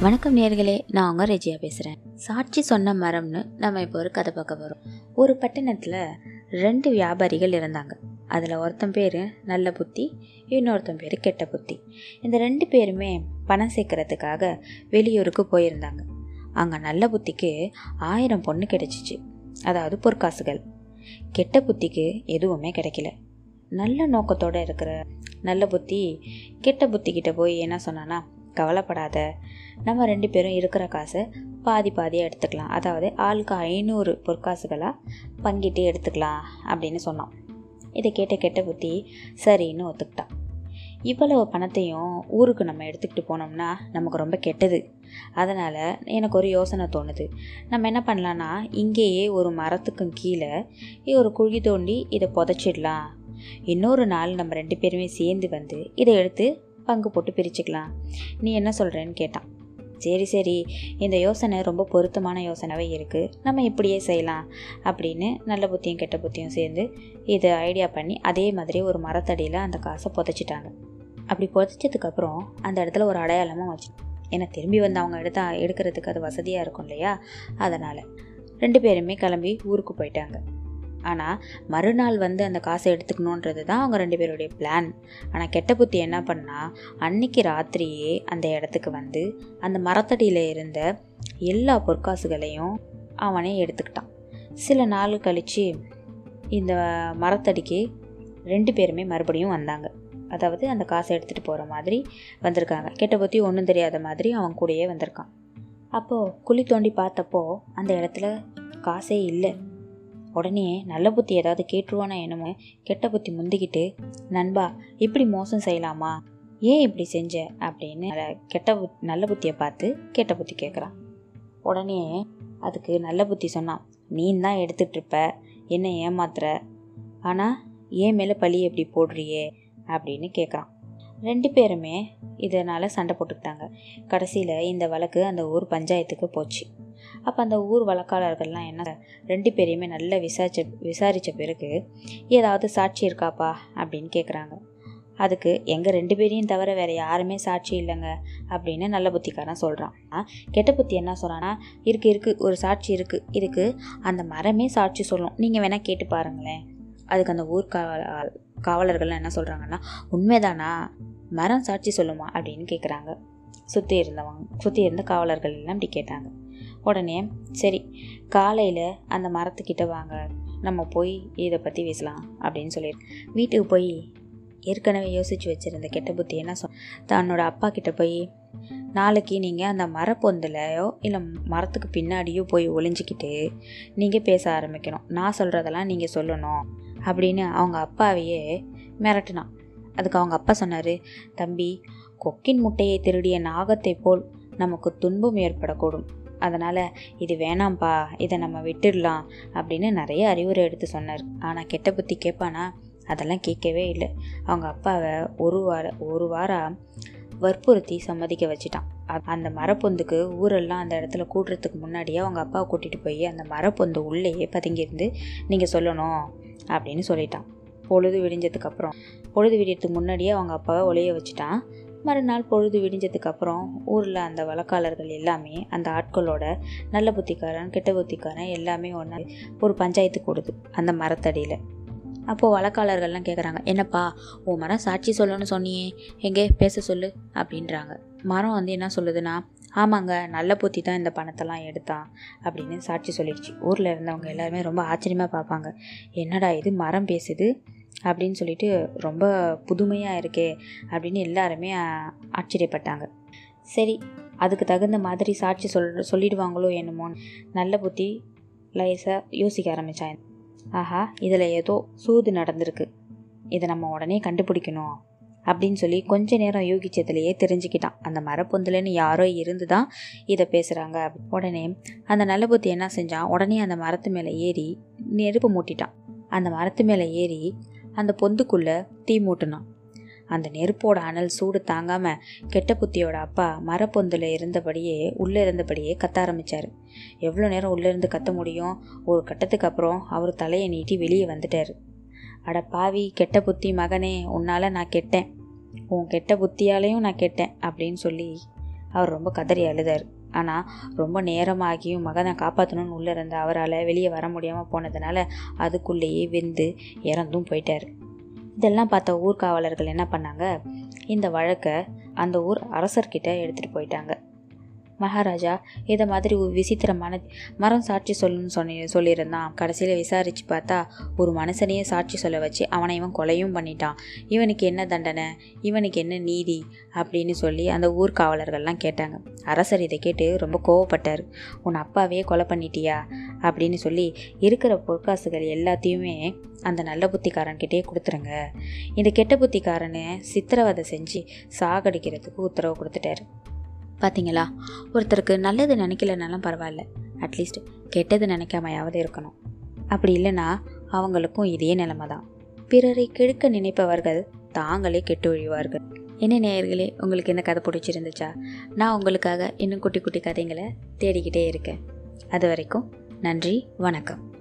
வணக்கம் நேர்களே நான் உங்கள் ரெஜியா பேசுகிறேன் சாட்சி சொன்ன மரம்னு நம்ம இப்போ ஒரு கதை பார்க்க போகிறோம் ஒரு பட்டணத்தில் ரெண்டு வியாபாரிகள் இருந்தாங்க. அதில் ஒருத்தன் பேர் நல்ல புத்தி இன்னொருத்தன் பேர் கெட்ட புத்தி. இந்த ரெண்டு பேருமே பணம் சேர்க்கறதுக்காக வெளியூருக்கு போயிருந்தாங்க. அங்கே நல்ல புத்திக்கு ஆயிரம் பொண்ணு கிடைச்சிச்சு. அதாவது பொற்காசுகள். கெட்ட புத்திக்கு எதுவுமே கிடைக்கல. நல்ல நோக்கத்தோடு இருக்கிற நல்ல புத்தி கெட்ட புத்திக்கிட்ட போய் என்ன சொன்னான்னா கவலைப்படாத. நம்ம ரெண்டு பேரும் இருக்கிற காசை பாதி பாதியாக எடுத்துக்கலாம். அதாவது ஆளுக்கு ஐநூறு பொற்காசுகளாக பங்கிட்டு எடுத்துக்கலாம் அப்படின்னு சொன்னான். இதை கேட்ட கெட்ட புத்தி சரின்னு ஒத்துக்கிட்டான். இவ்வளவு பணத்தையும் ஊருக்கு நம்ம எடுத்துக்கிட்டு போனோம்னா நமக்கு ரொம்ப கெட்டது. அதனால் எனக்கு ஒரு யோசனை தோணுது. நம்ம என்ன பண்ணலான்னா இங்கேயே ஒரு மரத்துக்கும் கீழே ஒரு குழி தோண்டி இதை புதைச்சிடலாம். இன்னொரு நாள் நம்ம ரெண்டு பேருமே சேர்ந்து வந்து இதை எடுத்து பங்கு போட்டு பிரிச்சுக்கலாம். நீ என்ன சொல்கிறேன்னு கேட்டான். சரி சரி. இந்த யோசனை ரொம்ப பொருத்தமான யோசனைவே இருக்குது நம்ம இப்படியே செய்யலாம் அப்படின்னு நல்ல புத்தியும் கெட்ட புத்தியும் சேர்ந்து இதை ஐடியா பண்ணி அதே மாதிரி ஒரு மரத்தடியில் அந்த காசை புதைச்சிட்டாங்க. அப்படி புதைச்சதுக்கப்புறம் அந்த இடத்துல ஒரு அடையாளமாக வச்சு ஏன்னா திரும்பி வந்து அவங்க எடுத்தா எடுக்கிறதுக்கு அது வசதியாக இருக்கும் இல்லையா? அதனால் ரெண்டு பேருமே கிளம்பி ஊருக்கு போயிட்டாங்க. ஆனால் மறுநாள் வந்து அந்த காசை எடுத்துக்கணுன்றது தான் அவங்க ரெண்டு பேருடைய பிளான் ஆனால் கெட்ட புத்தி என்ன பண்ணால் அன்னைக்கு ராத்திரியே அந்த இடத்துக்கு வந்து அந்த மரத்தடியில் இருந்த எல்லா பொற்காசுகளையும் அவனே எடுத்துக்கிட்டான். சில நாள் கழித்து இந்த மரத்தடிக்கு ரெண்டு பேருமே மறுபடியும் வந்தாங்க. அதாவது அந்த காசை எடுத்துகிட்டு போகிற மாதிரி வந்திருக்காங்க. கெட்ட புத்தி ஒன்றும் தெரியாத மாதிரி அவன் கூடயே வந்திருக்கான். அப்போது குழி தோண்டி பார்த்தப்போ அந்த இடத்துல காசே இல்லை. உடனே நல்ல புத்தி ஏதாவது கேட்டுருவானா என்னமோ கெட்ட புத்தி முந்திக்கிட்டு நண்பா இப்படி மோசம் செய்யலாமா? ஏன் இப்படி செஞ்ச? அப்படின்னு கெட்ட புத் நல்ல புத்தியை பார்த்து கெட்ட புத்தி கேட்குறான் உடனே அதுக்கு நல்ல புத்தி சொன்னான் நீ தான் எடுத்துட்ருப்ப என்ன ஏமாத்துற. ஆனால் ஏன் மேலே பழி எப்படி போடுறியே? அப்படின்னு கேட்குறான் ரெண்டு பேருமே இதனால் சண்டை போட்டுக்கிட்டாங்க. கடைசியில் இந்த வழக்கு அந்த ஊர் பஞ்சாயத்துக்கு போச்சு. அப்போ அந்த ஊர் வழக்காளர்கள்லாம் என்ன ரெண்டு பேரையுமே நல்லா விசாரிச்ச விசாரித்த பிறகு ஏதாவது சாட்சி இருக்காப்பா? அப்படின்னு கேட்குறாங்க அதுக்கு எங்கள் ரெண்டு பேரையும் தவிர வேறு யாருமே சாட்சி இல்லைங்க அப்படின்னு நல்ல புத்திக்காரன் சொல்கிறான் கெட்ட புத்தி என்ன சொல்கிறான்னா இருக்குது இருக்குது ஒரு சாட்சி இருக்குது இதுக்கு அந்த மரமே சாட்சி சொல்லும். நீங்கள் வேணால் கேட்டு பாருங்களேன். அதுக்கு அந்த ஊர் காவல காவலர்கள்லாம் என்ன சொல்கிறாங்கன்னா உண்மைதானா? மரம் சாட்சி சொல்லுமா? அப்படின்னு கேட்குறாங்க சுற்றி இருந்தவங்க சுற்றி இருந்த காவலர்கள் எல்லாம் இப்படி கேட்டாங்க. உடனே சரி காலையில் அந்த மரத்துக்கிட்ட வாங்க. நம்ம போய் இதை பற்றி பேசலாம் அப்படின்னு சொல்லியிருக்கேன் வீட்டுக்கு போய் ஏற்கனவே யோசித்து வச்சுருந்த கெட்ட புத்தி என்ன சொ தன்னோட அப்பா கிட்ட போய் நாளைக்கு நீங்கள் அந்த மரப்பொந்தலையோ இல்லை மரத்துக்கு பின்னாடியோ போய் ஒளிஞ்சிக்கிட்டு நீங்கள் பேச ஆரம்பிக்கணும். நான் சொல்கிறதெல்லாம் நீங்கள் சொல்லணும் அப்படின்னு அவங்க அப்பாவையே மிரட்டினான். அதுக்கு அவங்க அப்பா சொன்னார் தம்பி கொக்கின் முட்டையை திருடிய நாகத்தை போல் நமக்கு துன்பம் ஏற்படக்கூடும். அதனால் இது வேணாம்ப்பா இதை நம்ம விட்டுடலாம் அப்படின்னு நிறைய அறிவுரை எடுத்து சொன்னார். ஆனால் கெட்ட புத்தி கேட்பானா? அதெல்லாம் கேட்கவே இல்லை. அவங்க அப்பாவை ஒரு வார ஒரு வாரம் வற்புறுத்தி சம்மதிக்க வச்சுட்டான். அந்த மரப்பொந்துக்கு ஊரெல்லாம் அந்த இடத்துல கூட்டுறதுக்கு முன்னாடியே அவங்க அப்பாவை கூட்டிகிட்டு போய் அந்த மரப்பொந்து உள்ளேயே பதுங்கியிருந்து நீங்கள் சொல்லணும் அப்படின்னு சொல்லிட்டான். பொழுது விடிஞ்சதுக்கப்புறம் பொழுது விடியறதுக்கு முன்னாடியே அவங்க அப்பாவை ஒளிய வச்சுட்டான். மறுநாள் பொழுது விடிஞ்சதுக்கப்புறம் ஊரில் அந்த வழக்காளர்கள் எல்லாமே அந்த ஆட்களோட நல்ல புத்திக்காரன் கெட்ட புத்திக்காரன் எல்லாமே ஒன்றா ஒரு பஞ்சாயத்து கொடுது அந்த மரத்தடியில். அப்போது வழக்காளர்கள்லாம் கேட்குறாங்க என்னப்பா உன் மரம் சாட்சி சொல்லணும்னு சொன்னியே எங்கே பேச சொல்லு அப்படின்றாங்க. மரம் வந்து என்ன சொல்லுதுன்னா ஆமாங்க நல்ல புத்தி தான் இந்த பணத்தெல்லாம் எடுத்தான் அப்படின்னு சாட்சி சொல்லிடுச்சு. ஊரில் இருந்தவங்க எல்லாருமே ரொம்ப ஆச்சரியமாக பார்ப்பாங்க. என்னடா இது மரம் பேசுது? அப்படின்னு சொல்லிட்டு ரொம்ப புதுமையாக இருக்கே அப்படின்னு எல்லாருமே ஆச்சரியப்பட்டாங்க. சரி அதுக்கு தகுந்த மாதிரி சாட்சி சொல் சொல்லிடுவாங்களோ என்னமோன்னு நல்ல புத்தி லைஸாக யோசிக்க ஆரம்பித்தாங்க ஆஹா இதில் ஏதோ சூது நடந்திருக்கு. இதை நம்ம உடனே கண்டுபிடிக்கணும் அப்படின்னு சொல்லி கொஞ்ச நேரம் யூகிச்சதுலேயே தெரிஞ்சுக்கிட்டான். அந்த மரப்பொந்துலன்னு யாரோ இருந்து தான் இதை பேசுகிறாங்க உடனே அந்த நல்ல புத்தி என்ன செஞ்சான்? உடனே அந்த மரத்து மேலே ஏறி நெருப்பு மூட்டிட்டான். அந்த மரத்து மேலே ஏறி அந்த பொந்துக்குள்ளே தீ மூட்டினான். அந்த நெருப்போட அனல் சூடு தாங்காம கெட்ட புத்தியோட அப்பா மரப்பொந்தில் இருந்தபடியே உள்ளே இருந்தபடியே கத்த ஆரம்பித்தார் எவ்வளோ நேரம் உள்ளே இருந்து கத்த முடியும்? ஒரு கட்டத்துக்கு அப்புறம் அவர் தலையை நீட்டி வெளியே வந்துட்டார். அட பாவி கெட்ட புத்தி மகனே உன்னால் நான் கெட்டேன். உன் கெட்ட புத்தியாலையும் நான் கெட்டேன் அப்படின்னு சொல்லி அவர் ரொம்ப கதறி அழுதார். ஆனால் ரொம்ப நேரமாகியும் மகனை காப்பாற்றணும்னு உள்ளே இருந்த அவரால் வெளியே வர முடியாமல் போனதுனால அதுக்குள்ளேயே வெந்து இறந்தும் போயிட்டார். இதெல்லாம் பார்த்த ஊர்காவலர்கள் என்ன பண்ணாங்க? இந்த வழக்கை அந்த ஊர் அரசர்கிட்ட எடுத்துகிட்டு போயிட்டாங்க. மகாராஜா இதை மாதிரி ஒரு விசித்திரமான மரம் சாட்சி சொல்லுன்னு சொன்னி சொல்லியிருந்தான். கடைசியில் விசாரித்து பார்த்தா ஒரு மனுஷனையே சாட்சி சொல்ல வச்சு அவனை இவன் கொலையும் பண்ணிட்டான். இவனுக்கு என்ன தண்டனை? இவனுக்கு என்ன நீதி? அப்படின்னு சொல்லி அந்த ஊர் காவலர்கள்லாம் கேட்டாங்க. அரசர் இதை கேட்டு ரொம்ப கோவப்பட்டார். உன் அப்பாவே கொலை பண்ணிட்டியா? அப்படின்னு சொல்லி இருக்கிற பொற்காசுகள் எல்லாத்தையுமே அந்த நல்ல புத்திக்காரன்கிட்டே கொடுத்துருங்க. இந்த கெட்ட புத்திக்காரனை சித்திரவதை செஞ்சு சாகடிக்கிறதுக்கு உத்தரவு கொடுத்துட்டாரு. பார்த்தீங்களா ஒருத்தருக்கு நல்லது நினைக்கலனாலும் பரவாயில்ல. அட்லீஸ்ட் கெட்டது நினைக்காமையாவது இருக்கணும். அப்படி இல்லைன்னா அவங்களுக்கும் இதே நிலைமை தான் பிறரை கெடுக்க நினைப்பவர்கள் தாங்களே கெட்டு ஒழிவார்கள். என்ன நேயர்களே உங்களுக்கு இந்த கதை பிடிச்சிருந்துச்சா? நான் உங்களுக்காக இன்னும் குட்டி குட்டி கதைங்களை தேடிக்கிட்டே இருக்கேன். அது வரைக்கும் நன்றி வணக்கம்.